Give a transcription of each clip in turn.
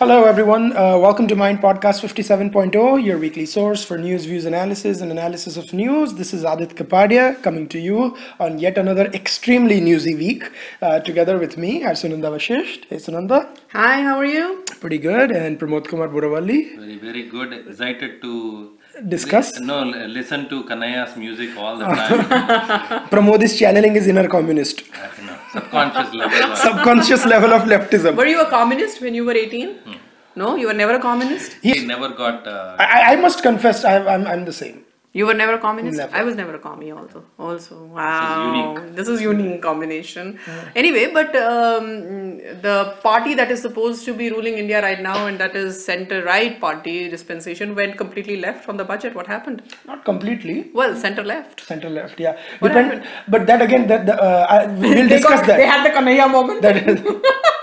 Hello, everyone. Uh, welcome to Mind Podcast 57.0, your weekly source for news, views, analysis, and analysis of news. This is Aadit Kapadia coming to you on yet another extremely newsy week, uh, together with me, Sunanda Vashisht. Hey, Sunanda. Hi, how are you? Pretty good. And Pramod Kumar Burravalli. Very, very good. Excited to Discuss? Li- no, listen to Kanhaiya's music all the time. Pramod is channeling his inner communist, you know, subconscious level. subconscious level of leftism. Were you a communist when you were 18? No, you were never a communist? He never got. Uh, I, I must confess, I, I'm, I'm the same. You were never a communist? Never. I was never a commie also. Also, wow. unique. This is unique combination. Anyway, but um, the party that is supposed to be ruling India right now and that is center-right party dispensation went completely left from the budget. What happened? Not completely. Well, center-left. Center left, yeah. What Depend, happened? but that again, that the, uh, I, we'll discuss got- that. They had the Kanhaiya moment. That is.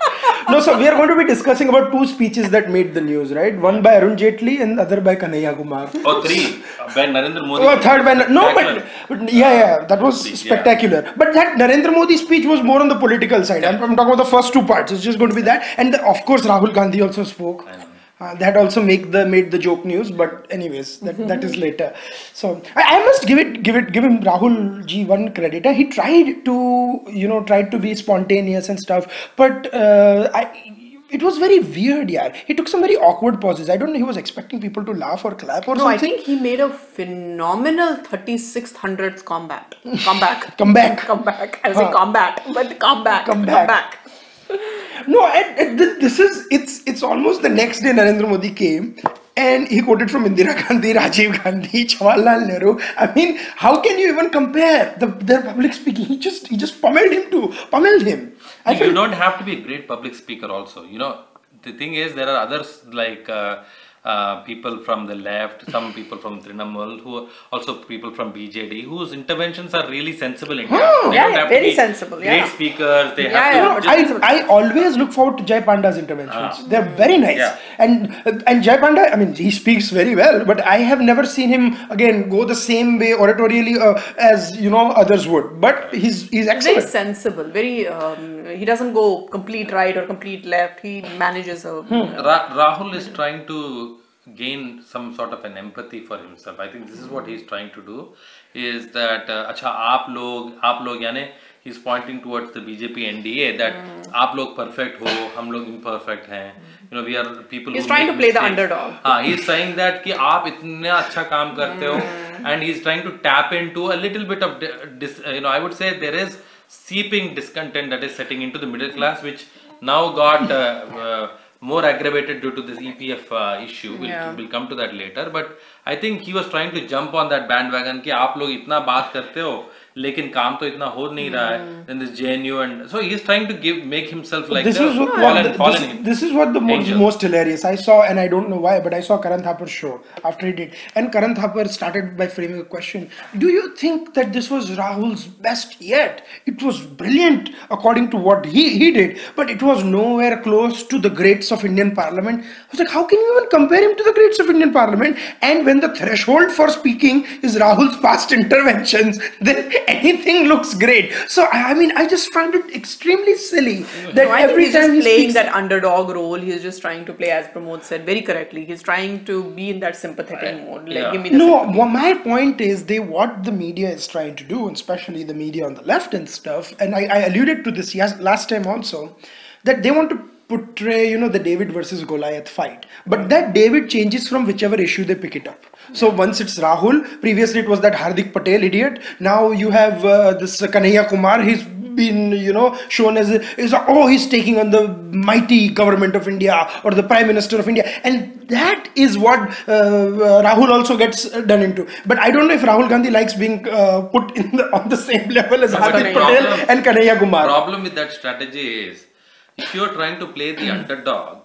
no, so we are going to be discussing about two speeches that made the news, right? One by Arun Jaitley and the other by Kanhaiya Kumar. oh, three. Uh, by Narendra Modi. Oh, third by no, but, but yeah, yeah, that was Yeah. spectacular. But that Narendra Modi speech was more on the political side. I'm, I'm talking about the first two parts. It's just going to be that, and the, of course Rahul Gandhi also spoke. Uh, that also make the made the joke news, but anyways, that, that is later. So I, I must give it give it give him Rahul G one credit. Uh, He tried to you know tried to be spontaneous and stuff, but uh, I. It was very weird, yeah. He took some very awkward pauses. I don't know. He was expecting people to laugh or clap or something. No, I think he made a phenomenal 36th hundredth combat. Comeback. Come back. Come back. I say Huh. combat, but come back. Come back. No, and, and this is it's it's almost the next day Narendra Modi came and he quoted from Indira Gandhi, Rajiv Gandhi, Jawaharlal Nehru. I mean, how can you even compare the their public speaking? He just he just pummeled him to pummeled him. I you don't have to be a great public speaker also you know the thing is there are others like uh, uh, people from the left some people from Trinamool who are also people from BJD whose interventions are really sensible in Oh, They yeah, don't yeah, have to very be sensible, great yeah. speakers they Yeah, have yeah, to but just- I, I always look forward to Jai Panda's interventions. Ah. They're very nice. Yeah. And and Jai Panda, I mean, he speaks very well, but I have never seen him again go the same way oratorially uh, as you know others would. But he's he's excellent. Very sensible. Very. Um, he doesn't go complete right or complete left. He manages a. Ra- Rahul is trying to gain some sort of an empathy for himself. I think this is what he's trying to do is that uh, acha aap log aap log yani he's pointing towards the bjp nda that mm. aap log perfect ho hum log imperfect hain. Hmm. You know we are people he's trying to play mistakes. the underdog. Ha he's saying that ki aap itna acha kaam karte ho hmm. and he's trying to tap into a little bit of dis, uh, you know i would say there is seeping discontent that is setting into the middle class which now got uh, uh, more aggravated due to this EPF uh, issue. We'll, Yeah. we'll come to that later. But I think he was trying to jump on that bandwagon कि आप लोग इतना बात करते हो लेकिन काम तो इतना हो नहीं रहा है then this JNU and so he's trying to give make himself like this the is what, fallen, this, fallen this is what the most, angel. most hilarious I saw, and I don't know why, but I saw Karan Thapar show after he did, and Karan Thapar started by framing a question: Do you think that this was Rahul's best yet? It was brilliant according to what he he did, but it was nowhere close to the greats of Indian Parliament. I was like, how can you even compare him to the greats of Indian Parliament? And when the threshold for speaking is Rahul's past interventions, then anything looks great. So I I mean, I just find it extremely silly that No, I think every he's time just he playing speaks, that underdog role. He's just trying to play, as Pramod said very correctly. He's trying to be in that sympathetic mode. Like, yeah. give me the no, well, my point is they what the media is trying to do, and especially the media on the left and stuff. And I, I alluded to this yes, last time also, that they want to portray, you know, the David versus Goliath fight. But that David changes from whichever issue they pick it up. So once it's Rahul, previously it was that Hardik Patel idiot. Now you have uh, this uh, Kanhaiya Kumar. He's been, you know, shown as is oh he's taking on the mighty government of India or the Prime Minister of India, and that is what uh, uh, Rahul also gets uh, done into. But I don't know if Rahul Gandhi likes being uh, put in the, on the same level as But Hardik Patel problem- and Kanhaiya Kumar. problem with that strategy is if you're trying to play the underdog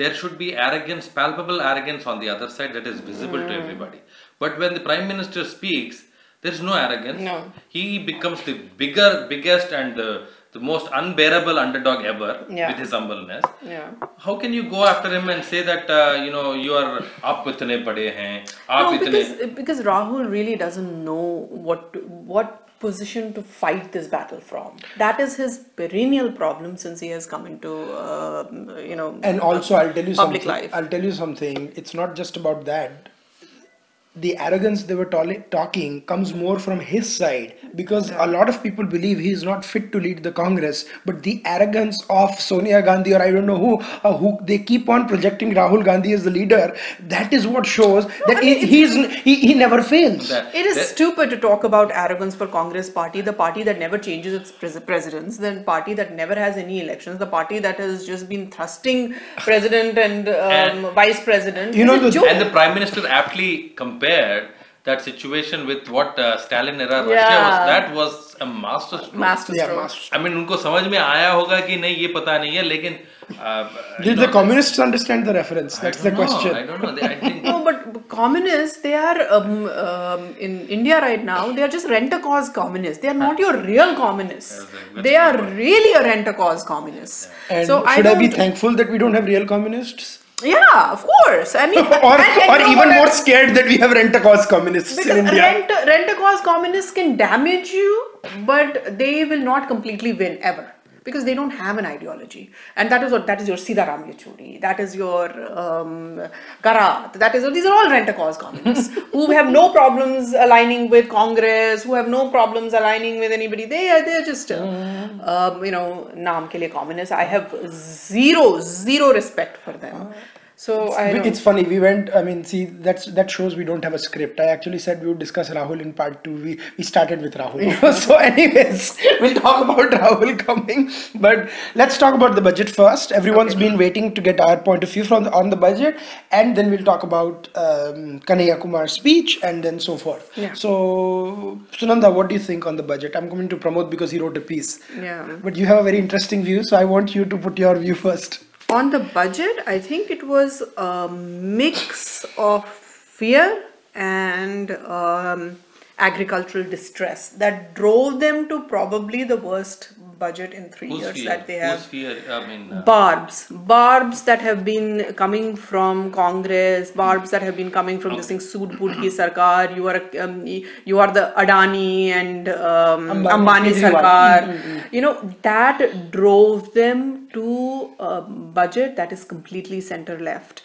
there should be arrogance palpable arrogance on the other side that is visible to everybody but when the prime minister speaks there's no arrogance No. he becomes the bigger biggest and the, the most unbearable underdog ever Yeah. with his humbleness Yeah. how can you go after him and say that uh, you know you are आप इतने बड़े हैं आप No, इतने because because Rahul really doesn't know what to, what position to fight this battle from. That is his perennial problem since he has come into, uh, you know, and also i'll tell you public something life. i'll tell you something it's not just about that the arrogance they were tol- talking comes more from his side because a lot of people believe he is not fit to lead the congress but the arrogance of sonia gandhi or i don't know who uh, who they keep on projecting rahul gandhi as the leader that is what shows that I he, mean, he's he, he never fails That- It is that- stupid to talk about arrogance for Congress party, the party that never changes its pres- presidents, the party that never has any elections, the party that has just been thrusting president and, um, And- vice president. You know the- joke. And the prime minister aptly compared that situation with what uh, Stalin era Russia Yeah. was. That was a master stroke. Master yeah stroke. master I mean, उनको समझ में आया होगा कि नहीं ये पता नहीं है लेकिन uh, you did know, the communists understand the reference I that's don't the know, question I don't know. They, I think No, but communists, they are um, um, in India right now. They are just rent-a-cause communists. They are not your real communists. that's They a are good point. really a rent-a-cause communists. and so should I, be don't- thankful that we don't have real communists yeah, of course. I mean, or, and- or even more scared that we have rent-a-cause communists Because in India. rent rent a cause communists can damage you, but they will not completely win ever because they don't have an ideology, and that is what that is your Sitaram Yechury, that is your um, Karat, that is these are all rent a cause communists who have no problems aligning with Congress, who have no problems aligning with anybody. They are they're just uh, um, you know naam ke liye communists. I have zero zero respect for them. So I it's funny we went i mean see that's that shows we don't have a script. I actually said we would discuss rahul in part two. We we started with rahul. So anyways we'll talk about rahul coming. But let's talk about the budget first. Everyone's been waiting to get our point of view from the, on the budget. And then we'll talk about um, kanhaiya kumar's speech and then so forth. Yeah. so sunanda what do you think on the budget? I'm coming to promote because he wrote a piece. Yeah. but you have a very interesting view so i want you to put your view first On the budget, I think it was a mix of fear and um, agricultural distress that drove them to probably the worst budget in three who's years fear? that they Who's have. fear? I mean, uh, Barbs, barbs that have been coming from Congress, barbs that have been coming from this thing, Sood Boot ki Sarkar, you are, um, you are the Adani and um, Ambani, Ambani, Kejriwal. Sarkar. You know, that drove them to a budget that is completely center left.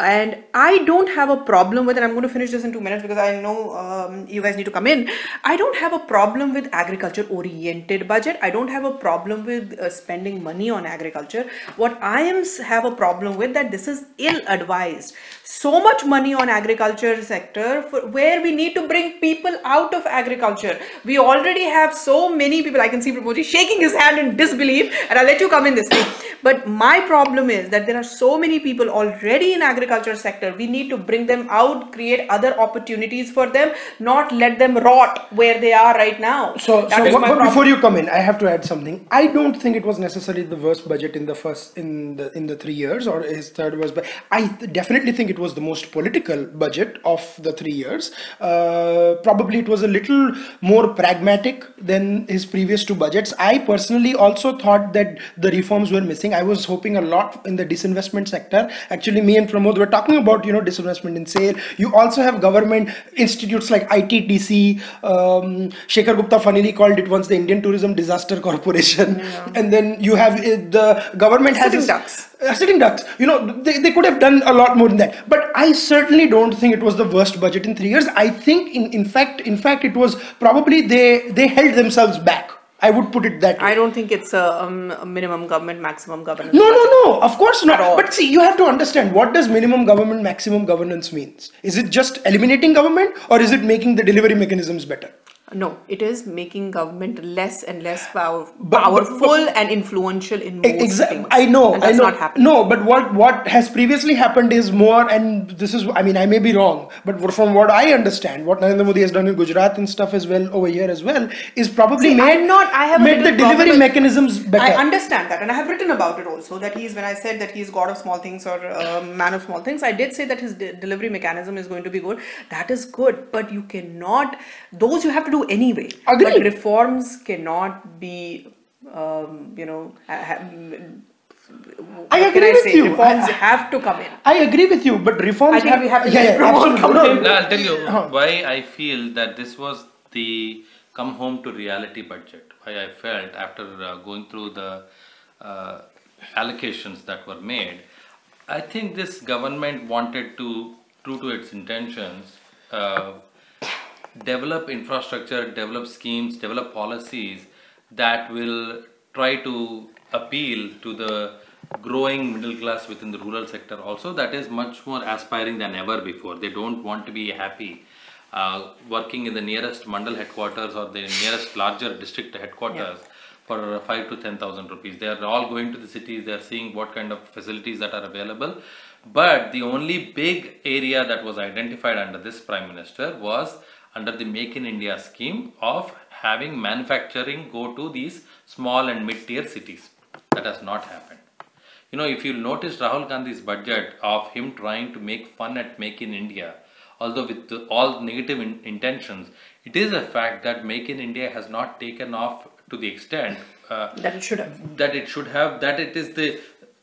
And I don't have a problem with, and I'm going to finish this in two minutes because I know um, you guys need to come in. I don't have a problem with agriculture oriented budget. I don't have a problem with uh, spending money on agriculture. What I am have a problem with that this is ill advised. So much money on agriculture sector for where we need to bring people out of agriculture. We already have so many people. I can see Pramoji shaking his hand in disbelief, and I'll let you come in this thing. But my problem is that there are so many people already in agriculture sector. We need to bring them out, create other opportunities for them, not let them rot where they are right now. So, That so is but, my but problem. before you come in, I have to add something. I don't think it was necessarily the worst budget in the first in the in the three years or his third worst. But I definitely think it was the most political budget of the three years. Uh, probably it was a little more pragmatic than his previous two budgets. I personally also thought that the reforms were missing. I was hoping a lot in the disinvestment sector. Actually, me and Pramod were talking about you know disinvestment in SAIL. You also have government institutes like ITDC. Um, Shekhar Gupta funnily called it once the Indian Tourism Disaster Corporation. And then you have uh, the government has Sitting ducks. Sitting ducks. You know, they, they could have done a lot more than that. But I certainly don't think it was the worst budget in three years. I think, in, in fact, in fact, it was probably they they held themselves back. I would put it that way. I don't think it's a, um, a minimum government, maximum governance. No, no, no. Of course not. But see, you have to understand what does minimum government, maximum governance means. Is it just eliminating government, or is it making the delivery mechanisms better? No, it is making government less and less power, But- powerful and influential in most Exactly. things. I know. And I that's know. not happening. No, but what what has previously happened is more, and this is. I mean, I may be wrong, but from what I understand, what Narendra Modi has done in Gujarat and stuff as well over here as well is probably See, made I'm not- I have made the delivery mechanisms better. I understand that, and I have written about it also. That he's when I said that he's god of small things or uh, man of small things, I did say that his de- delivery mechanism is going to be good. That is good, but you cannot. Those you have to do anyway. But reforms cannot be, um, you know. ha- ha- I agree can I with say? you. Reforms I- have to come in. I agree with you, but reforms. I think we have to yeah, yeah, absolutely. come No, in. No, I'll tell you Uh-huh. why I feel that this was the come home to reality budget. Why I felt after uh, going through the uh, allocations that were made, I think this government wanted to, true to its intentions, uh, develop infrastructure, develop schemes, develop policies that will try to appeal to the growing middle class within the rural sector also that is much more aspiring than ever before. They don't want to be happy uh, working in the nearest mandal headquarters or the nearest larger district headquarters for 5 to 10000 rupees. They are all going to the cities they are seeing what kind of facilities that are available. But the only big area that was identified under this prime minister was under the make in india scheme of having manufacturing go to these small and mid tier cities that has not happened you know, if you notice Rahul Gandhi's budget of him trying to make fun at Make in India, although with all negative in- intentions, it is a fact that Make in India has not taken off to the extent uh, That it should have. that it should have, that it is the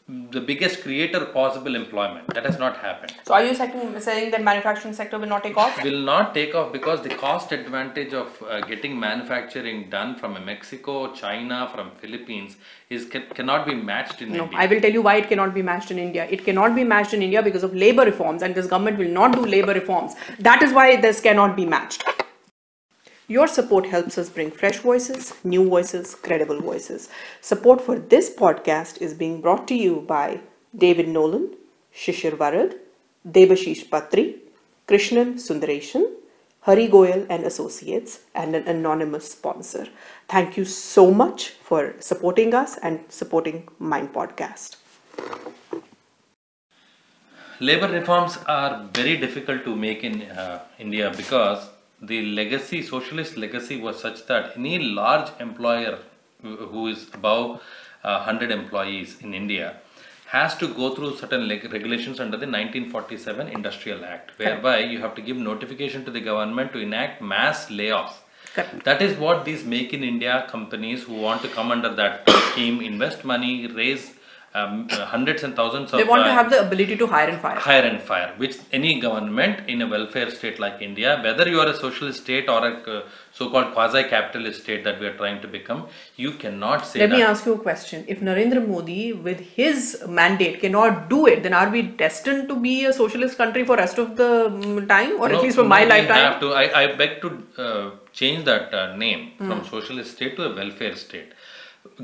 the biggest creator possible employment. That has not happened. So are you saying, that manufacturing sector will not take off? Will not take off because the cost advantage of uh, getting manufacturing done from Mexico, China, from Philippines is can, cannot be matched in No, India. I will tell you why it cannot be matched in India. It cannot be matched in India because of labor reforms, and this government will not do labor reforms. That is why this cannot be matched. Your support helps us bring fresh voices, new voices, credible voices. Support for this podcast is being brought to you by David Nolan, Shishir Varad, Devashish Patri, Krishnan Sundareshan, Hari Goyal and Associates, and an anonymous sponsor. Thank you so much for supporting us and supporting Mind Podcast. Labor reforms are very difficult to make in uh, India because the legacy, socialist legacy, was such that any large employer who is above uh, 100 employees in India has to go through certain leg- regulations under the 1947 Industrial Act, whereby you have to give notification to the government to enact mass layoffs. Correct. That is what these Make in India companies who want to come under that scheme invest money, raise um, uh, hundreds and thousands of They want to uh, have the ability to hire and fire. hire and fire, which any government in a welfare state like India, whether you are a socialist state or a uh, so-called quasi-capitalist state that we are trying to become, you cannot say Let that. me ask you a question. If Narendra Modi, with his mandate, cannot do it, then are we destined to be a socialist country for rest of the mm, time, or No, at least for no, my we lifetime? Have to, I, I beg to uh, change that name Hmm. from socialist state to a welfare state.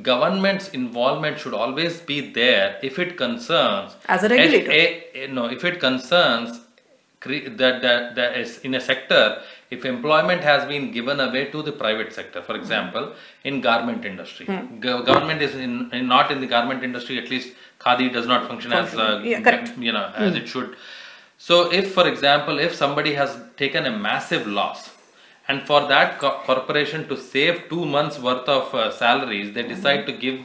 Government's involvement should always be there if it concerns As a regulator. a- a- no, if it concerns that that that is in a sector if employment has been given away to the private sector for example in garment industry. Hmm. Go- government is in, in not in the garment industry at least khadi does not function, as uh, Yeah, you know as it should. So if for example if somebody has taken a massive loss and for that co- corporation to save two months worth of uh, salaries they decide to give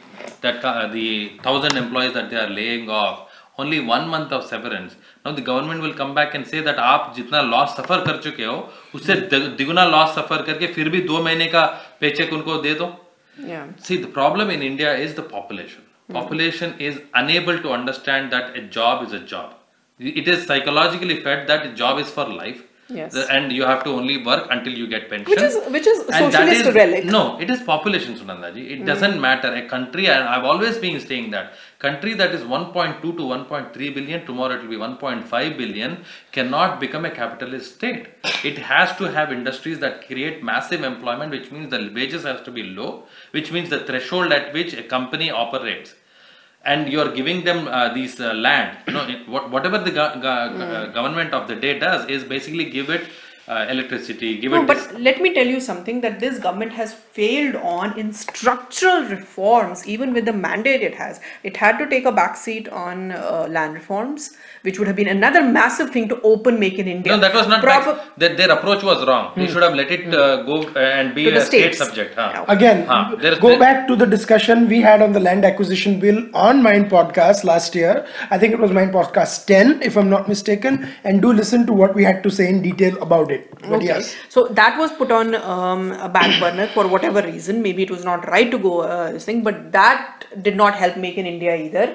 that co- uh, the thousand employees that they are laying off only one month of severance now the government will come back and say that आप जितना loss सफर कर चुके हो उससे the- दिगुना loss सफर करके फिर भी दो महीने का पेचेक उनको दे दो Yeah. See, the problem in India is the population. Population is unable to understand that a job is a job. It is psychologically fed that a job is for life. Yes. And you have to only work until you get pension. Which is which is And socialist is- relic. No, it is population, Sunandaji. It doesn't hmm. matter. A country, and I've always been saying that, country that is 1.2 to 1.3 billion, tomorrow it will be 1.5 billion, cannot become a capitalist state. It has to have industries that create massive employment, which means the wages has to be low, which means the threshold at which a company operates and you're giving them uh, these uh, land. You know it, whatever the go- go- uh, government of the day does is basically give it uh, electricity give No, it but this- let me tell you something that this government has failed on in structural reforms, even with the mandate it has. It had to take a backseat on uh, land reforms, which would have been another massive thing to open Make in India. no that was not Proper- back, that their approach was wrong they should have let it uh, go uh, and be Hmm. To a state subject huh? Yeah. Again, Huh, there's- go there- back to the discussion we had on the land acquisition bill on Mind Podcast last year. I think it was Mind Podcast 10, if I'm not mistaken. And do listen to what we had to say in detail about it. But Okay. yes. So that was put on um, a back burner for whatever reason. Maybe it was not right to go uh, this thing, but that did not help Make in India either.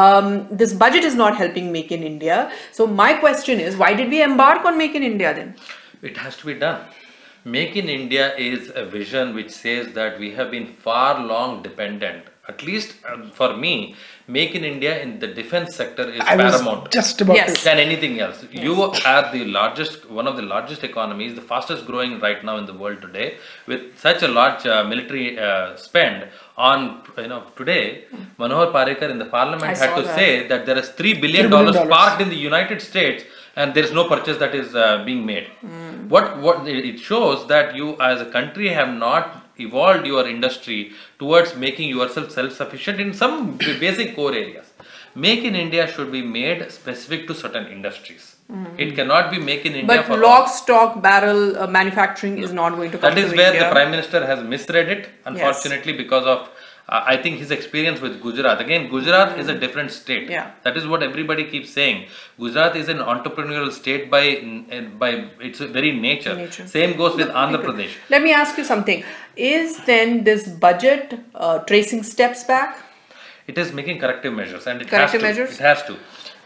Um, this budget is not helping Make in India. So my question is, why did we embark on Make in India then? it has to be done Make in India is a vision which says that we have been far long dependent. At least um, for me, Make in India in the defense sector is I was paramount just about Yes. than anything else. You are the largest, one of the largest economies, the fastest growing right now in the world today, with such a large uh, military uh, spend on, you know, today, Manohar Parikar in the parliament I had to that. say that there is three billion $3 billion dollars. parked in the United States and there is no purchase that is uh, being made. What what it it shows that you as a country have not evolved your industry towards making yourself self-sufficient in some basic core areas. Make in India should be made specific to certain industries. It cannot be make in India But for all. lock, stock, barrel uh, manufacturing is not going to come That is where India. the Prime Minister has misread it, unfortunately, because of uh, I think his experience with Gujarat. Again, Gujarat is a different state. Yeah. That is what everybody keeps saying. Gujarat is an entrepreneurial state by by its very nature. Nature. Same goes with Andhra Pradesh. Let me ask you something. Is then this budget uh, tracing steps back? it is making corrective measures and it corrective has to. measures. It has to.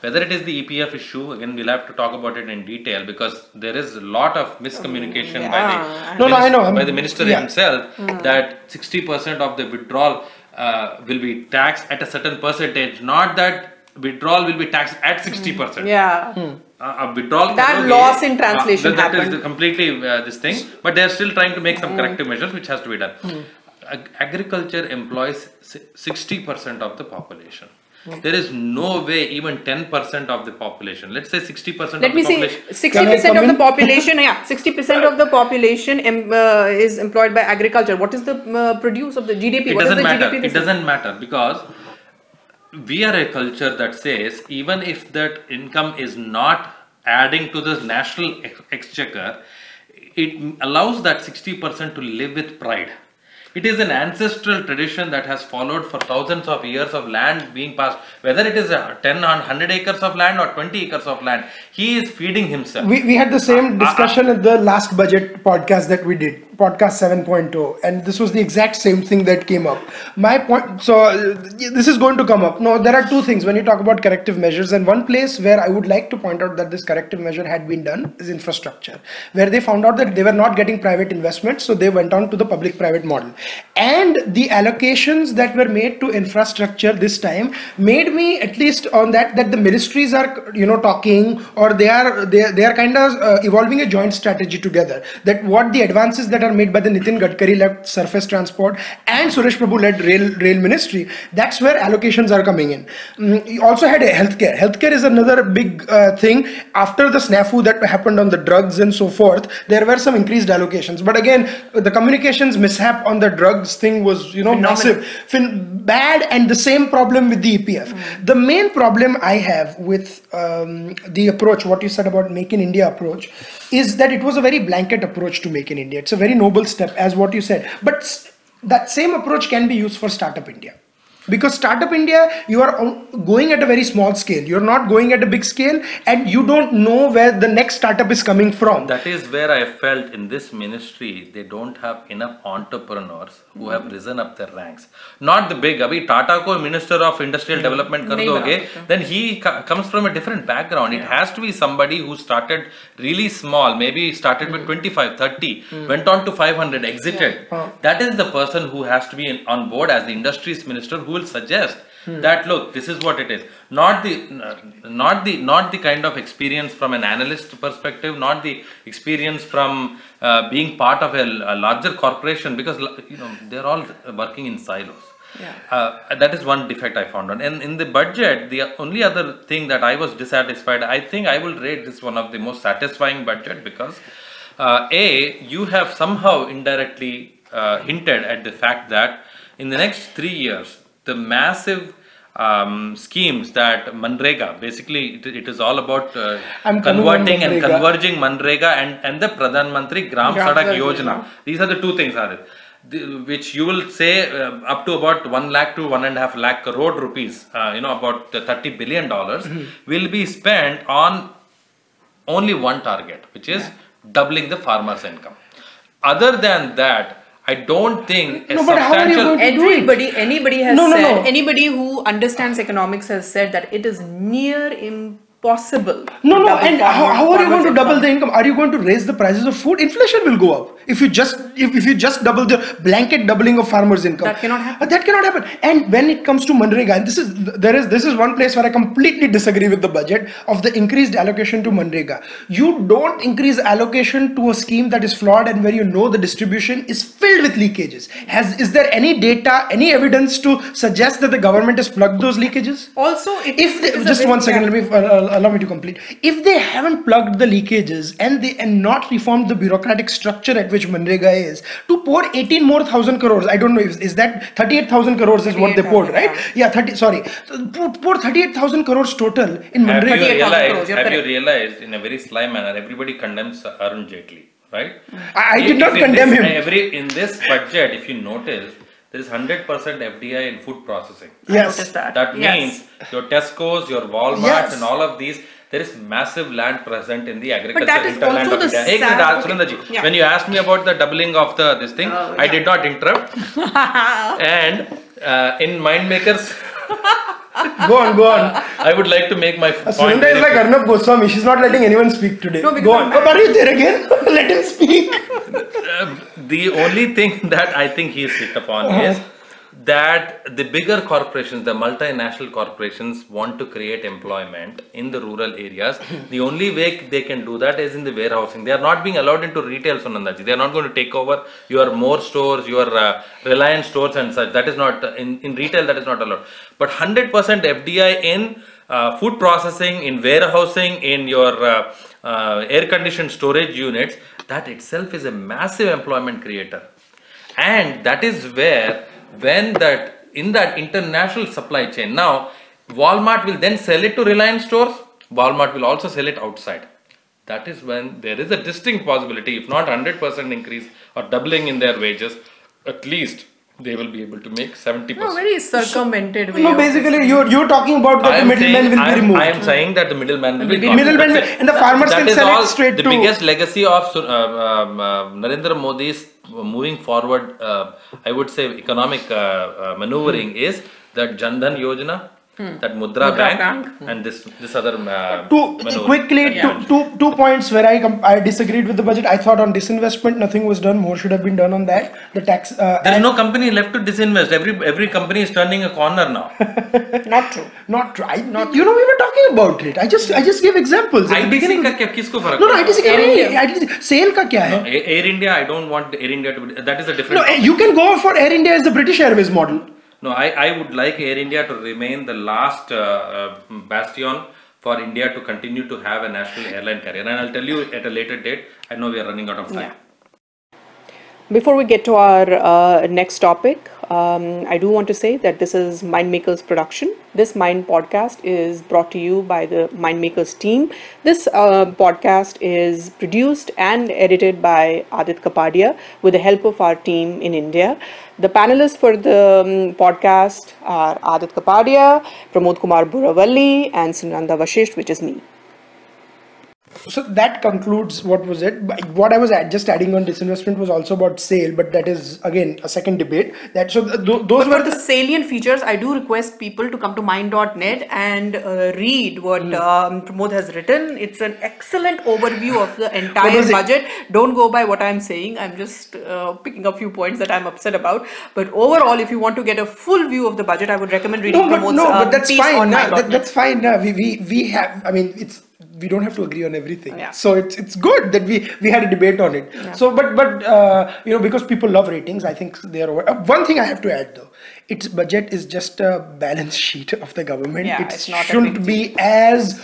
Whether it is the EPF issue, again, we'll have to talk about it in detail because there is a lot of miscommunication by the mm, no, no, I know. by the minister Yeah. himself mm. that 60% of the withdrawal uh, will be taxed at a certain percentage, not that withdrawal will be taxed at mm. 60%. Yeah. Hmm. Uh, a withdrawal That loss in uh, translation uh, that- that is happened. completely uh, this thing, but they are still trying to make some corrective measures, which has to be done. Hmm. Ag- agriculture employs 60% of the population there is no way even 10% of the population let's say 60% Let of me the see. population Sixty Can I percent of the population. Yeah, sixty percent of the population em, uh, is employed by agriculture. What is the uh, produce of the GDP? it What is doesn't the matter GDP? it doesn't matter because we are a culture that says even if that income is not adding to the national ex- exchequer it allows that 60% to live with pride it is an ancestral tradition that has followed for thousands of years of land being passed. Whether it is a 10 or 100 acres of land or 20 acres of land he is feeding himself. We, we had the Uh, same discussion in the last budget podcast that we did podcast 7.0 and this was the exact same thing that came up. My point so uh, this is going to come up. No there are two things. When you talk about corrective measures and one place where i would like to point out that this corrective measure had been done is infrastructure where they found out that they were not getting private investment so they went on to the public private model. And the allocations that were made to infrastructure this time made me at least on that that the ministries are you know talking or they are they, they are kind of uh, evolving a joint strategy together that what the advances that are made by the Nitin Gadkari led surface transport and Suresh Prabhu led rail rail ministry. That's where allocations are coming in. Mm, you also had a healthcare. Healthcare is another big uh, thing. After the snafu that happened on the drugs and so forth there were some increased allocations. But again the communications mishap on the drugs thing was you know Phenomenal. massive. Fin- bad and the same problem with the EPF. The main problem I have with um, the approach, what you said about Make in India approach, is that it was a very blanket approach to Make in India. It's a very noble step, as what you said. But that same approach can be used for Startup India because startup india you are going at a very small scale. You're not going at a big scale and you don't know where the next startup is coming from. That is where i felt in this ministry they don't have enough entrepreneurs who have mm-hmm. risen up their ranks. Not the big abhi tata ko minister of industrial mm-hmm. development kar doge then he comes from a different background. It has to be somebody who started really small maybe started with mm-hmm. 25 30 mm. went on to 500 exited. That is the person who has to be on board as the industries minister who will suggest that look this is what it is not the not the not the kind of experience from an analyst perspective not the experience from uh, being part of a, a larger corporation because you know they're all working in silos Yeah. uh, that is one defect I found on. And in the budget, the only other thing that I was dissatisfied, I think I will rate this one of the most satisfying budget because uh, A, you have somehow indirectly uh, hinted at the fact that in the next three years, the massive um, schemes that Manrega, basically it, it is all about uh, I'm coming on converting and converging Manrega and, and the Pradhan Mantri Gram Gram Sadak Yojana. These are the two things are which you will say uh, up to about 1 lakh to 1.5 lakh crore rupees, uh, you know, about the 30 billion dollars Mm-hmm. will be spent on only one target, which is doubling the farmer's income. Other than that, I don't think a No, but how are you substantial. going to do it? Everybody, anybody has No, no, said, no. anybody who understands economics has said that it is near possible. No, no, and how, how are you going to double the income? Are you going to raise the prices of food? Inflation will go up if you just if, if you just double the blanket doubling of farmers' income. That cannot happen. That cannot happen. And when it comes to Manrega, and this is there is this is one place where I completely disagree with the budget of the increased allocation to Manrega. You don't increase allocation to a scheme that is flawed and where you know the distribution is filled with leakages. Has is there any data, any evidence to suggest that the government has plugged those leakages? Also, it if is- they, it is just one second let me uh, uh, allow me to complete if they haven't plugged the leakages and they and not reformed the bureaucratic structure at which manrega is to pour 18 more thousand crores i don't know if is that 38000 crores is what they poured 38,000, right yeah 30 sorry pour, pour 38000 crores total in Have you manrega 38,000 realized? crores, you're Have you realized in a very sly manner, everybody condemns Arun Jaitley, right? I- I did not condemn this- him. Every in this budget, if you notice, there is hundred percent FDI in food processing. Yes that. That Yes. means your Tesco's, your Walmarts, Yes. and all of these. There is massive land present in the agriculture that is hinterland also of the India. Ek sad- okay. Yeah. When you asked me about the doubling of the this thing, Oh, I yeah. did not interrupt. and uh, in mind makers, go on go on I would like to make my point. Sunanda is like clear. Arnab Goswami. She's not letting anyone speak today. No, go on. Oh, are you there again? Let him speak. the only thing that I think he's hit upon Uh-huh. is that the bigger corporations, the multinational corporations, want to create employment in the rural areas. the only way they can do that is in the warehousing. They are not being allowed into retail, Sunandaji. They are not going to take over your more stores, your uh, Reliance stores, and such. That is not in, in retail. That is not allowed. But 100% FDI in uh, food processing, in warehousing, in your uh, uh, air-conditioned storage units. That itself is a massive employment creator and that is where when that in that international supply chain now walmart will then sell it to reliance stores. Walmart will also sell it outside. That is when there is a distinct possibility if not 100% increase or doubling in their wages at least they will be able to make 70% No, very circumvented way. No, basically, you're you're talking about that I the middleman will I be removed. I am saying that the middleman will be Middle- gone. Middleman will- and the farmers That can is sell it all straight the to- biggest legacy of uh, um, uh, Narendra Modi's moving forward, uh, I would say economic uh, uh, maneuvering is that Jandhan Yojana, hmm. that Mudra, Mudra Bank, Bank, and this this other uh, uh two quickly yeah. two, two, two points where I com- I disagreed with the budget. I thought on disinvestment nothing was done. More should have been done on that. The tax uh, there is no company left to disinvest. Every every company is turning a corner now. not true. Not true. I, not you know we were talking about it. I just I just gave examples. At ITC का क्या किसको फर्क? No no ITC का नहीं. ITC SAIL का क्या Air India I don't want Air India to be that is a different. No you can go for Air India as the British Airways model. No, I, I would like Air India to remain the last uh, uh, bastion for India to continue to have a national airline carrier. And I'll tell you at a later date. I know we are running out of time. Yeah. Before we get to our uh, next topic, um, I do want to say that this is Mindmakers production. This Mind podcast is brought to you by the Mindmakers team. This uh, podcast is produced and edited by Aadit Kapadia with the help of our team in India. The panelists for the um, podcast are Aadit Kapadia, Pramod Kumar Burravalli, and Sunanda Vashisht, which is me. So that concludes what was it. What I was just adding on disinvestment was also about SAIL, but that is again a second debate. That so th- th- those But were the the salient features, I do request people to come to mind.net and uh, read what Hmm. um, Pramod has written. It's an excellent overview of the entire was it? budget. Don't go by what I'm saying. I'm just uh, picking a few points that I'm upset about. But overall, if you want to get a full view of the budget, I would recommend reading no, but Pramod's no, but that's piece fine. nah, that, that's fine. nah. We, we we have. I mean, it's we don't have to agree on everything. Yeah. So it's it's good that we we had a debate on it. So, but but uh, you know because people love ratings, I think they are. Uh, one thing I have to add though, its budget is just a balance sheet of the government. Yeah, it it's not shouldn't be as.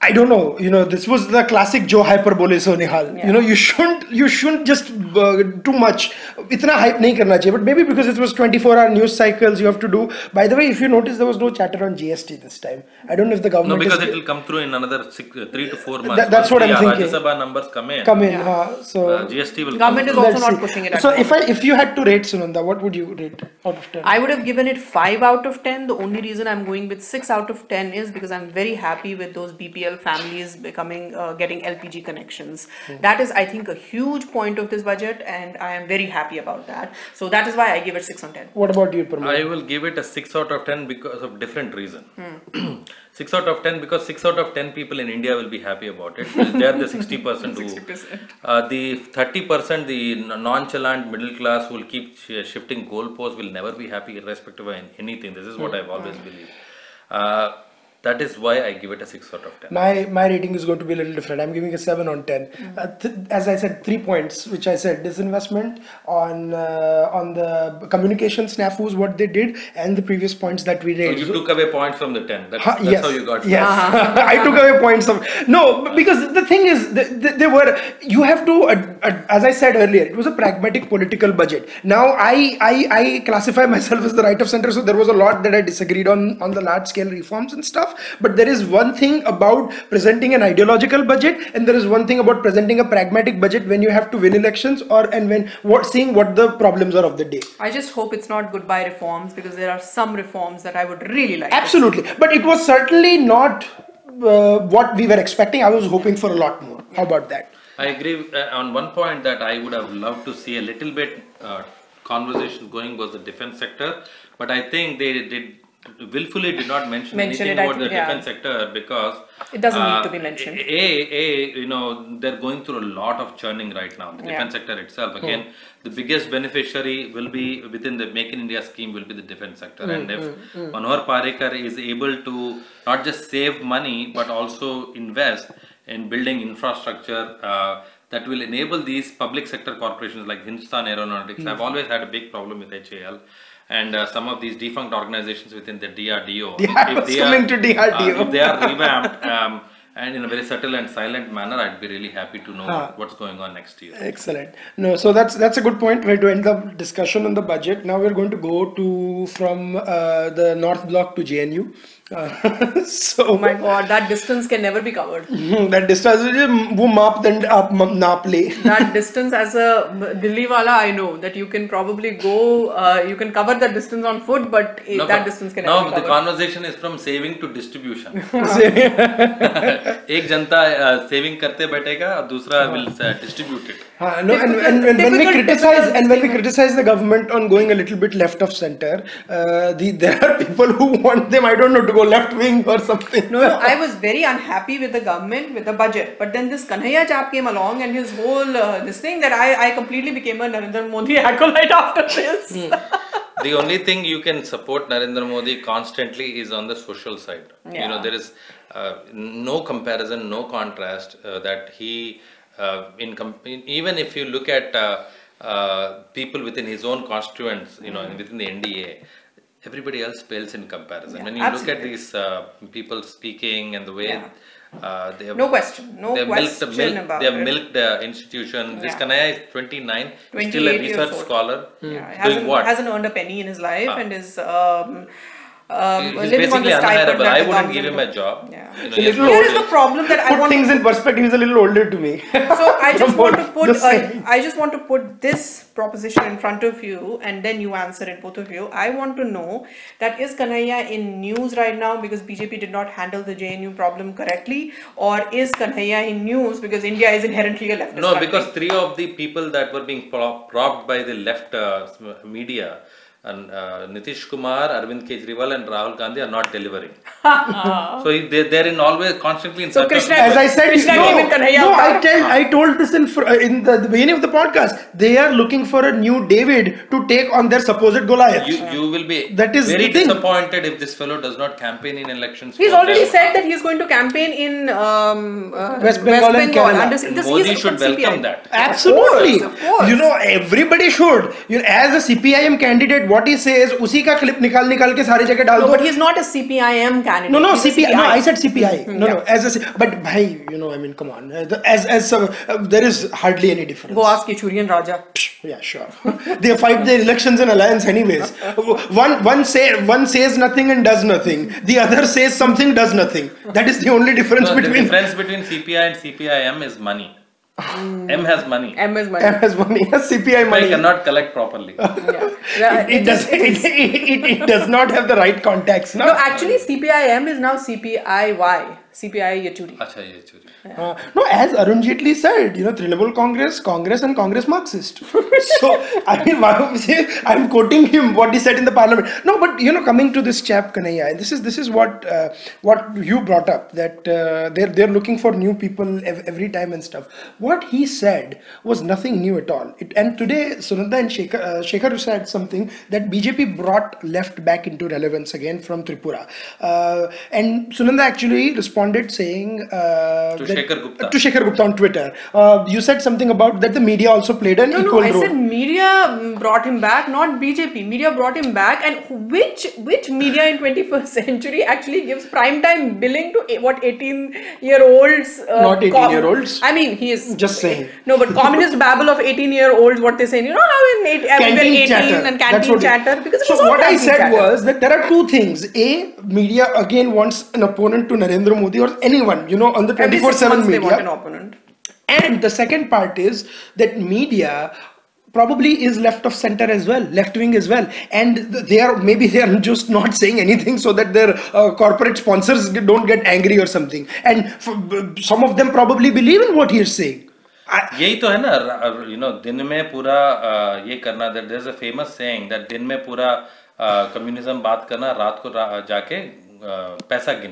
I don't know. You know, this was the classic Joe hyperbole. So Nihal, yeah. you know, you shouldn't you shouldn't just uh, too much. Itna hype nahi karna chahiye. But maybe because it was 24-hour news cycles, you have to do. By the way, if you notice, there was no chatter on GST this time. I don't know if the government. No, because it will come through in another six, uh, three to four months. That's what yeah, I'm thinking. Rajya Sabha numbers come in. Come in. Yeah. Uh, so uh, GST will. Government is also not pushing it. So if I if you had to rate Sunanda, what would you rate out of ten? I would have given it five out of ten. The only reason I'm going with six out of ten is because I'm very happy with those BPS BPL families becoming uh, getting LPG connections. That is, I think, a huge point of this budget, and I am very happy about that. So that is why I give it 6 on 10. what about you, Pramod? I will give it a 6 out of 10 because of different reason. Six out of ten because six out of ten people in India will be happy about it. They are the sixty percent who. 60%. Uh, the thirty percent, the n- nonchalant middle class will keep sh- shifting goalposts will never be happy irrespective of anything. This is what I've always believed. Uh, that is why I give it a six out of ten. My my rating is going to be a little different. I'm giving a seven on ten. Uh, th- as I said, three points, which I said disinvestment on uh, on the communication snafus, what they did, and the previous points that we raised. So raised. you took away points from the ten. That's, Huh, that's yes, how you got. Yes, I took away points of no because the thing is th- th- they were you have to ad- ad- as I said earlier it was a pragmatic political budget. Now I, I I classify myself as the right of center, so there was a lot that I disagreed on on the large scale reforms and stuff. But there is one thing about presenting an ideological budget, and there is one thing about presenting a pragmatic budget when you have to win elections or and when what seeing what the problems are of the day. I just hope it's not goodbye reforms because there are some reforms that I would really like. Absolutely, but it was certainly not uh, what we were expecting. I was hoping for a lot more. How about that? I agree uh, on one point that I would have loved to see a little bit uh, conversation going was the defense sector, but I think they did willfully did not mention, Mention anything it, about the think, yeah. defense sector because It doesn't need uh, to be uh, mentioned. A, a, you know, they're going through a lot of churning right now. The Yeah. defense sector itself, hmm. again, the biggest beneficiary will be within the Make in India scheme will be the defense sector. Hmm, and if hmm, Manohar Parrikar is able to not just save money but also invest in building infrastructure uh, that will enable these public sector corporations like Hindustan Aeronautics. I've always had a big problem with HAL. And uh, some of these defunct organizations within the DRDO. Yeah, I was coming to DRDO. uh, if they are revamped um, and in a very subtle and silent manner, I'd be really happy to know what's going on next year. Excellent. No, so that's that's a good point. We're to end the discussion on the budget. Now we're going to go to from uh, the North Block to JNU. Uh, so Oh my god, that distance can never be covered. that distance वो मापदंड आप म- नाप ले that distance as a Delhi wala, I know that you can probably go, uh, you can cover that distance on foot, but eh, No, that but distance can now never be the covered. conversation is from saving to distribution. एक जनता saving करते बैठेगा और दूसरा will distribute it Uh, no, and, and, and when we Typical- criticize typical and when we criticize the government on going a little bit left of center, uh, the there are people who want them I don't know to go left wing or something. No, no, I was very unhappy with the government, with the budget. But then this Kanhaiya chap came along and his whole uh, this thing that I, I completely became a Narendra Modi acolyte after this. the only thing you can support Narendra Modi constantly is on the social side. You know, there is uh, no comparison, no contrast uh, that he, uh, in, com- in even if you look at uh, uh, people within his own constituents, you know, within the NDA, everybody else pales in comparison. Yeah, when you look at these uh, people speaking and the way. Yeah. Uh, they have, No question, no they have milked, question milk, about they have it. milked the institution. This Yeah. Kanhaiya is 29, still a research scholar. Yeah, Doing hasn't, what? hasn't earned a penny in his life and is um, um, He's living on basically the stipend unhireable. I wouldn't give him a job. Yeah. You know, So little Here is the problem that I Put want things in perspective. He's a little older to me. so I just want to put uh. I just want to put this proposition in front of you and then you answer it both of you. I want to know that is Kanhaiya in news right now because BJP did not handle the JNU problem correctly or is Kanhaiya in news because India is inherently a leftist No, country? because three of the people that were being pro- propped by the left uh, media, and uh, Nitish Kumar, Arvind Kejriwal, and Rahul Gandhi are not delivering. so they, they're in always constantly in So search of- Krishna- As I said, Krishna no, came in Kanhaiya no, I avatar. tell, I told this in fr- uh, in the, the beginning of the podcast. They are looking for a new David to take on their supposed Goliath. you, you will be That is very the disappointed if this fellow does not campaign in elections. He's for already them. said that he's going to campaign in um, uh, West Bengal and Kerala. Under- And this- Modi should from CPI. welcome that. Absolutely. Of course, of course. You know, everybody should. You know, as a CPIM candidate, what what he says उसी का clip निकाल निकाल के सारी जगह डाल दो but he is not a CPIM candidate no no CPI no I said CPI no no as a but भाई you know I mean come on as as there is hardly any difference go ask Kichurian Raja yeah sure they fight their elections in alliance anyways one one say one says nothing and does nothing the other says something does nothing that is the only difference no, between the difference between CPI and CPIM is money Mm. M has money. M is money. M has money, CPI I money. cannot collect properly. Yeah. Yeah, It, it does. It, it, it, it does not have the right context. No. No, actually, CPIM is now CPIY. CPI Jaitley said you know Trinamool Congress Congress and Marxist so I mean parliament no but no coming to this chap looking for new people every time and stuff what he said was nothing new at all and today Sunanda and Shekhar Shekhar something that BJP brought left back into relevance again from Tripura and Sunanda actually respond saying uh, To that- Shekhar Gupta. to Shekhar Gupta on Twitter. Uh, you said something about that the media also played an No, equal no, I role. said media brought him back, not BJP. Media brought him back, and which which media in 21st century actually gives prime time billing to what 18 year olds? Uh, Not 18-year-olds. I mean, he is Just saying. No, but communist babble of 18 year olds. What they say, you know how in eight, uh, when Canteen 18 chatter. and That's canteen what it- chatter because so what I said chatter. was that there are two things. A, media again wants an opponent to Narendra Modi or anyone, you know, on the every six 24/7 months they want an media. opponent. And the second part is that media probably is left of center as well left wing as well and th- they are maybe they are just not saying anything so that their uh, corporate sponsors g- don't get angry or something and f- b- some of them probably believe in what he is saying I, यही तो है ना you know दिन में पूरा uh, ये करना there is a famous saying that दिन में पूरा कम्युनिज्म बात करना रात को रा- जाके uh.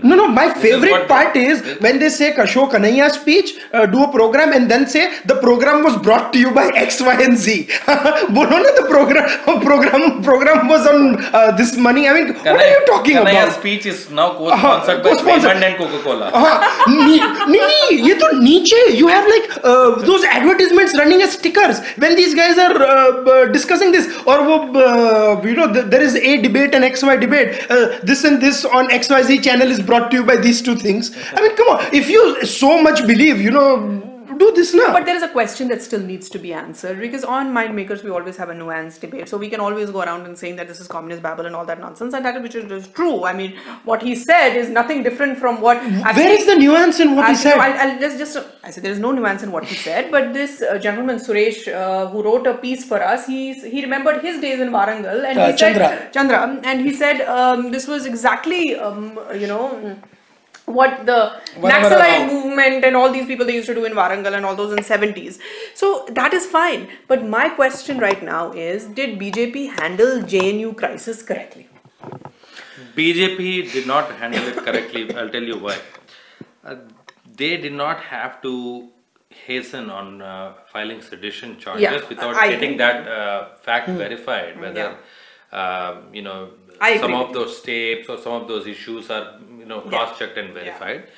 No, no, my favorite is part is when they say Ashok Kanhaiya speech, uh, do a program and then say the program was brought to you by X, Y and Z. Bolo na the program, program, program was on uh, this money. I mean, what are you talking about? Speech is now uh-huh, co-sponsored uh, by co-sponsored. Coca-Cola. uh-huh. ni, ni, ni, ye to. You have like uh, those advertisements running as stickers when these guys are uh, discussing this or uh, you know there is a debate and X, Y debate, uh, this and this on XYZ channel is brought to you by these two things. I mean come on if you so much believe you know do this now But there is a question that still needs to be answered because on MyIndMakers we always have a nuanced debate. So we can always go around and saying that this is communist babble and all that nonsense, and that which is true. I mean, what he said is nothing different from what. where is the nuance in what he said I'll, I'll just, just I said there is no nuance in what he said, but this uh, gentleman Suresh, uh, who wrote a piece for us, he's he remembered his days in Warangal and Uh, he said Chandra. Chandra, and he said um, this was exactly um, you know what the Whatever Naxalite movement and all these people they used to do in Warangal and all those in 70s. So that is fine. But my question right now is did BJP handle JNU crisis correctly? BJP did not handle it correctly. I'll tell you why. Uh, they did not have to hasten on uh, filing sedition charges Yeah, without I getting agree. that uh, fact verified. Whether um, you know I some agree of those tapes or some of those issues are you know cross-checked and verified.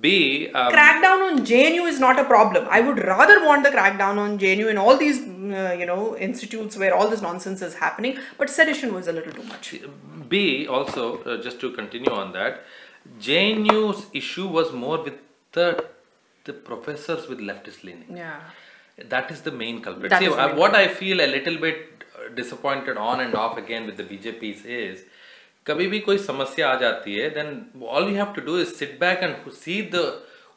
B um, Crackdown on JNU is not a problem. I would rather want the crackdown on JNU in all these, uh, you know, institutes where all this nonsense is happening. But sedition was a little too much. B also, uh, just to continue on that, JNU's issue was more with the the professors with leftist leaning. Yeah. That is the main culprit. That See, uh, main what I feel a little bit uh, disappointed on and off again with the BJPs is कभी भी कोई समस्या आ जाती है then all you have to do sit back and see the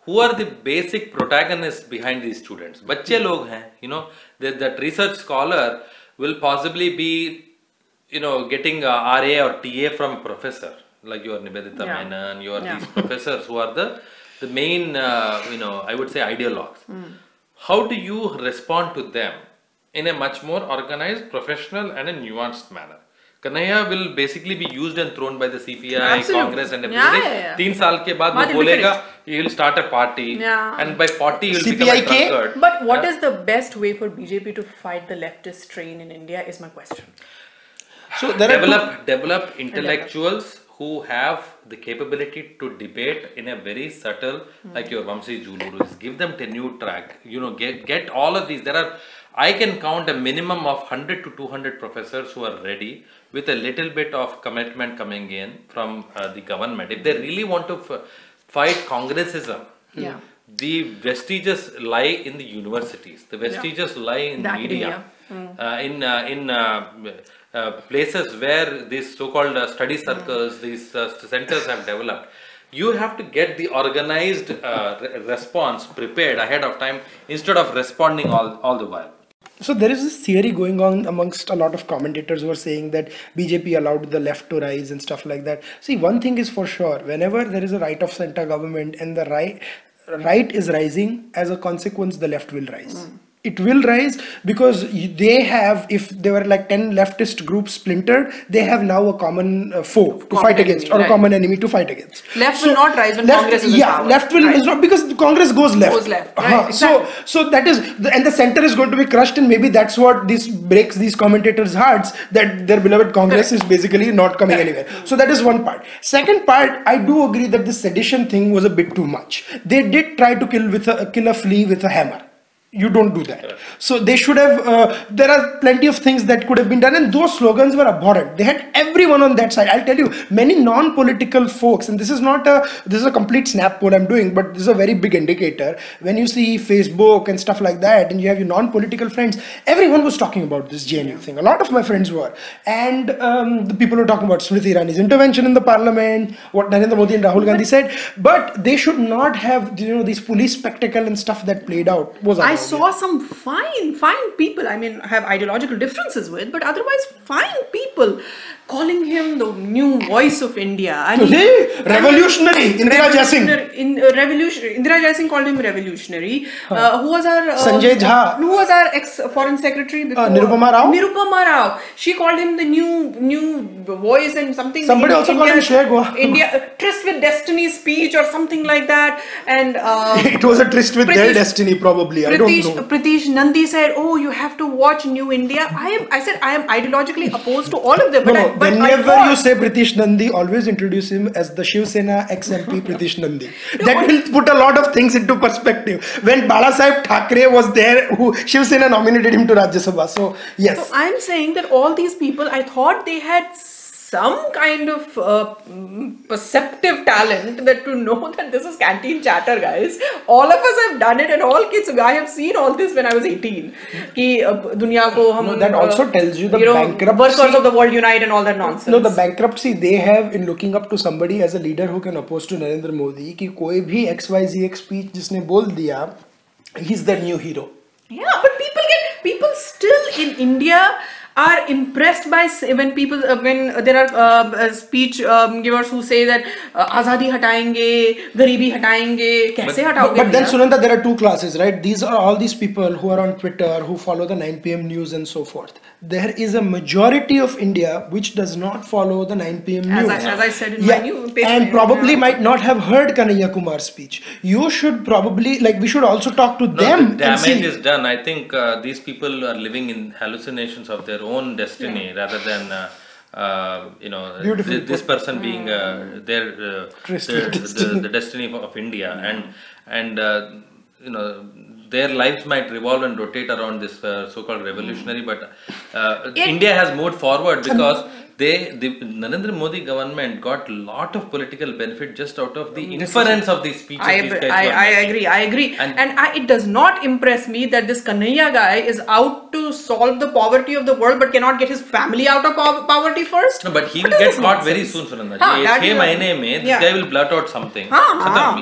who are the basic protagonist behind the students बच्चे hmm. लोग हैं you know that research scholar will possibly be you know getting R A और T A from professor like you are Nivedita Menon you are these professor who are the men you know I would say ideologues how do you respond to them in a much more organise professional and a nuanced manner Kanhaiya will basically be used and thrown by the CPI Congress and everything तीन साल के बाद he will start a party and by 40 he'll CPIK? But what is the best way for BJP to fight the leftist train in India is my question. So there develop develop intellectuals who have the capability to debate in a very subtle, like hmm. your Vamsee Juluris. Give them tenure track. You know, get get all of these. There are I can count a minimum of 100 to 200 professors who are ready with a little bit of commitment coming in from uh, the government if they really want to f- fight congressism Yeah. the vestiges lie in the universities the vestiges lie in The media academia. uh, in uh, in uh, uh, places where these so-called uh, study circles, these uh, centers have developed, you have to get the organized uh, re- response prepared ahead of time instead of responding all, all the while. So there is this theory going on amongst a lot of commentators who are saying that BJP allowed the left to rise and stuff like that. See, one thing is for sure: whenever there is a right of center government and the right right is rising, as a consequence, the left will rise. It will rise because they have, if there were like 10 leftist groups splintered, they have now a common uh, foe to Common fight against enemy, or a common enemy to fight against. Left will not rise when left, Congress is yeah, power. left will Right. is not because Congress goes left. Goes left, right, Uh-huh. So so that is the, and the center is going to be crushed and maybe that's what this breaks these commentators hearts that their beloved congress is basically not coming anywhere so that is one part second part i do agree that the sedition thing was a bit too much they did try to kill with a kill a flea with a hammer you don't do that. So they should have uh, there are plenty of things that could have been done and those slogans were abhorrent. They had everyone on that side. I'll tell you many non-political folks and this is not a this is a complete snap what i'm doing but this is a very big indicator. When you see facebook and stuff like that and you have your non-political friends everyone was talking about this JNU thing. A lot of my friends were. And um, the people were talking about smriti irani's intervention in the parliament what narendra modi and rahul gandhi said. But they should not have you know these police spectacle and stuff that played out was I. saw some fine, fine people. I mean, I have ideological differences with, but otherwise fine people calling him the new voice of India. I mean, Hey, revolutionary, Indira Jaising. In, uh, revolutionary. Indira Jaising called him revolutionary. Uh, who was our uh, Sanjay Jha. Who was our ex foreign secretary before? Nirupama Rao? Nirupama Rao. She called him the new new voice and something. Somebody in- also called him India- Che Guevara. India uh, tryst with destiny speech or something like that. And uh, it was a tryst with their destiny probably i don't know Pritish Nandi said, "Oh, you have to watch New India." I am. I said I am ideologically opposed to all of them. no, But, no, I whenever you say Pritish Nandi, always introduce him as the Shiv Sena ex-MP Pritish Nandi. No, that will put a lot of things into perspective. When Balasaheb Thackeray was there, who Shiv Sena nominated him to Rajya Sabha. So yes, So I'm saying that all these people, I thought they had some kind of uh, mm, perceptive talent that to know that this is canteen chatter, guys. All of us have done it, and all kids. I have seen all this when I was 18. कि uh, दुनिया को हम No, that also tells you the know, bankruptcy- workers of the world unite and all that nonsense. no, the bankruptcy they have in looking up to somebody as a leader who can oppose to Narendra Modi कि कोई भी XYZ speech जिसने बोल दिया, he's the new hero. Yeah, but people get people still in India are impressed by when people uh, when there are um, uh, speech um, givers who say that uh, azadi hataenge, garibi hataenge, kaise hataoge but, but then sunanda there are two classes right? These are all these people who are on twitter who follow the 9 pm news and so forth. There is a majority of india which does not follow the 9 pm news as i, as I said in yeah, my new paper, and probably yeah. might not have heard Kanhaiya kumar's speech. You should probably like we should also talk to no, them the damage is done. I think uh, these people are living in hallucinations of their own destiny rather than. Uh, uh, you know, thi- this person being uh, their uh, Tryst the, the, destiny. the destiny of, of India, and and uh, you know their lives might revolve and rotate around this uh, so-called revolutionary. But uh, It- India has moved forward because they the Narendra Modi government got lot of political benefit just out of the inference of the speeches. I, these I, I agree. I agree. And, and I, it does not impress me that this Kanhaiya guy is out to solve the poverty of the world, but cannot get his family out of po- poverty first. No, but he will get caught very soon, Sunanda. Haan, my mein, this yeah. guy will blurt out something.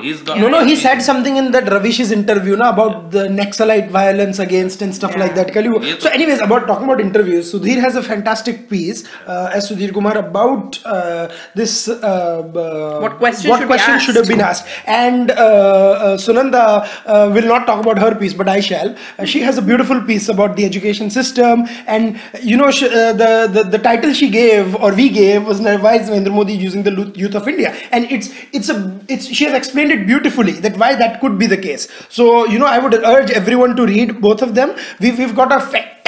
He's got, no, no, he said something in that Ravish's interview na, about the Naxalite violence against and stuff yeah. like that. So, anyways, about talking about interviews, Sudhir has a fantastic piece uh, as Sudhir Kumar about uh, this. Uh, What question what should question should have been asked. And uh, uh, Sunanda uh, will not talk about her piece, but I shall. She has a beautiful piece about the education system, and you know, sh- uh, the, the the title she gave or we gave was Why is Narendra Modi using the youth of India? And it's it's a it's she has explained it beautifully that why that could be the case. So you know, I would urge everyone to read both of them. We've we've got a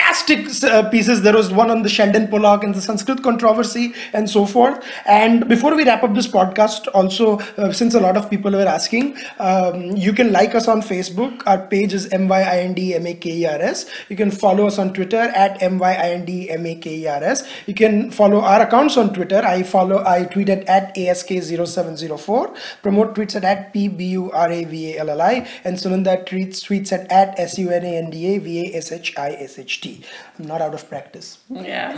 fantastic uh, pieces. There was one on the Sheldon Pollock and the Sanskrit controversy and so forth. And before we wrap up this podcast, also uh, since a lot of people were asking, um, you can like us on Facebook. Our page is myindmakers. You can follow us on Twitter at myindmakers. You can follow our accounts on Twitter. I follow. I tweet at, at ask0704. Pramod tweets at, at pburavall and Sunanda tweets tweets at at sunanda vashisht. See. I'm not out of practice. Yeah.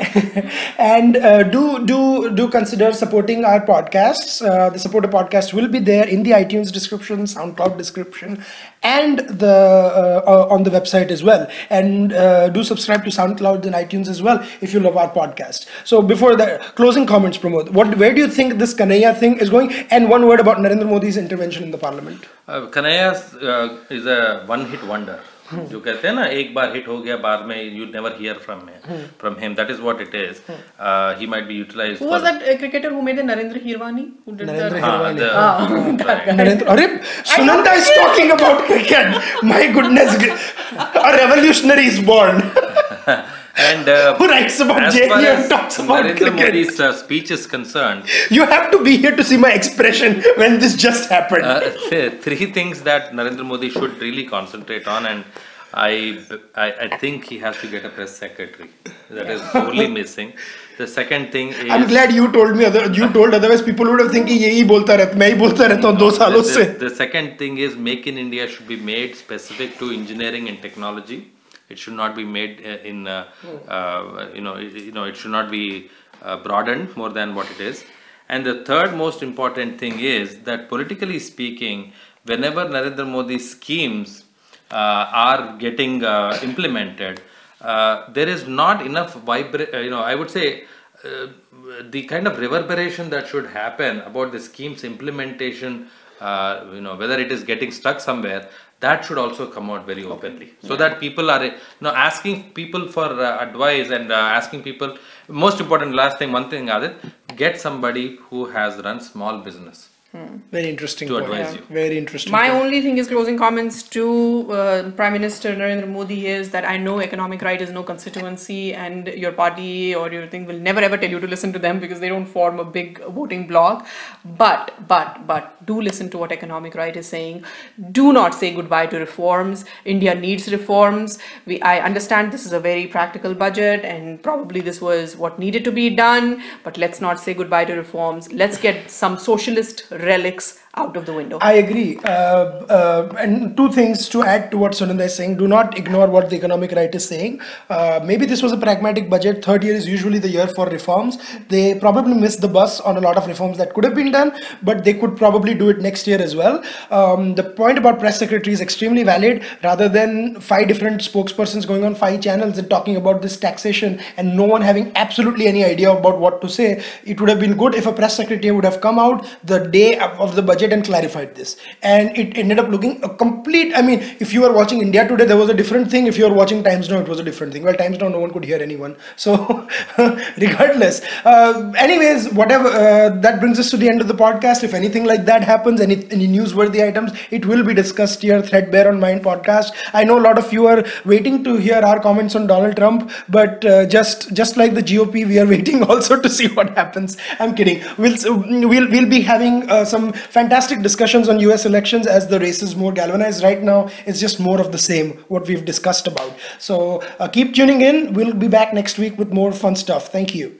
and uh, do do do consider supporting our podcasts. Uh, the supporter podcast will be there in the iTunes description, SoundCloud description, and the uh, uh, on the website as well. And uh, do subscribe to SoundCloud and iTunes as well if you love our podcast. So before the closing comments, Pramod, what where do you think this Kanhaiya thing is going? And one word about Narendra Modi's intervention in the parliament. Uh, Kanhaiya uh, is a one-hit wonder. Hmm. जो कहते हैं ना एक बार hit हो गया बाद में you never hear from from him that is what it is he might be utilised who was that cricketer who made the Narendra Hirwani who did Narendra Hirwani अरे Sunanda is talking about cricket my goodness a revolutionary is born about cricket. My goodness, a revolutionary is born. and uh, Who writes about as JNU far and as talks about Narendra cricket? Modi's uh, speech is concerned You have to be here to see my expression when this just happened. uh, th- three things that Narendra Modi should really concentrate on, and I, I, I think he has to get a press secretary. That is sorely missing. The second thing is. I'm glad you told me. Other, you told otherwise people would have thinking यही बोलता रहता मैं ही बोलता रहता हूँ दो सालों the, से. the, the second thing is make in India should be made specific to engineering and technology. It should not be made uh, in uh, uh, you know it, you know it should not be uh, broadened more than what it is. And the third most important thing is that politically speaking, whenever Narendra Modi's schemes uh, are getting uh, implemented, uh, there is not enough vibra- you know I would say uh, the kind of reverberation that should happen about the scheme's implementation uh, you know whether it is getting stuck somewhere that should also come out very openly. So that people are you know asking people for uh, advice and uh, asking people most important last thing one thing Aadit, get somebody who has run small business Very interesting To point. advise you. Very interesting. My point. only thing is closing comments to uh, Prime Minister Narendra Modi is that I know economic right is no constituency and your party or your thing will never ever tell you to listen to them because they don't form a big voting bloc. But, but, but do listen to what economic right is saying. Do not say goodbye to reforms. India needs reforms. We, I understand this is a very practical budget and probably this was what needed to be done, but let's not say goodbye to reforms. Let's get some socialist relics out of the window. I agree. Uh, uh, and two things to add to what Sunanda is saying. Do not ignore what the economic right is saying. Uh, maybe this was a pragmatic budget. Third year is usually the year for reforms. They probably missed the bus on a lot of reforms that could have been done, but they could probably do it next year as well. Um, the point about press secretary is extremely valid. Rather than five different spokespersons going on five channels and talking about this taxation and no one having absolutely any idea about what to say, it would have been good if a press secretary would have come out the day of the budget and clarified this. And it ended up looking a complete. I mean, if you were watching India Today, there was a different thing. If you were watching Times Now, it was a different thing. Well, Times Now, no one could hear anyone. So, regardless. Uh, anyways, whatever. Uh, that brings us to the end of the podcast. If anything like that happens, any any newsworthy items, it will be discussed here, threadbare on Mind podcast. I know a lot of you are waiting to hear our comments on Donald Trump, but uh, just just like the GOP, we are waiting also to see what happens. I'm kidding. We'll we'll we'll be having uh, some fantastic discussions on U.S. elections as the race is more galvanized. Right now, it's just more of the same what we've discussed about. So uh, keep tuning in. We'll be back next week with more fun stuff. Thank you.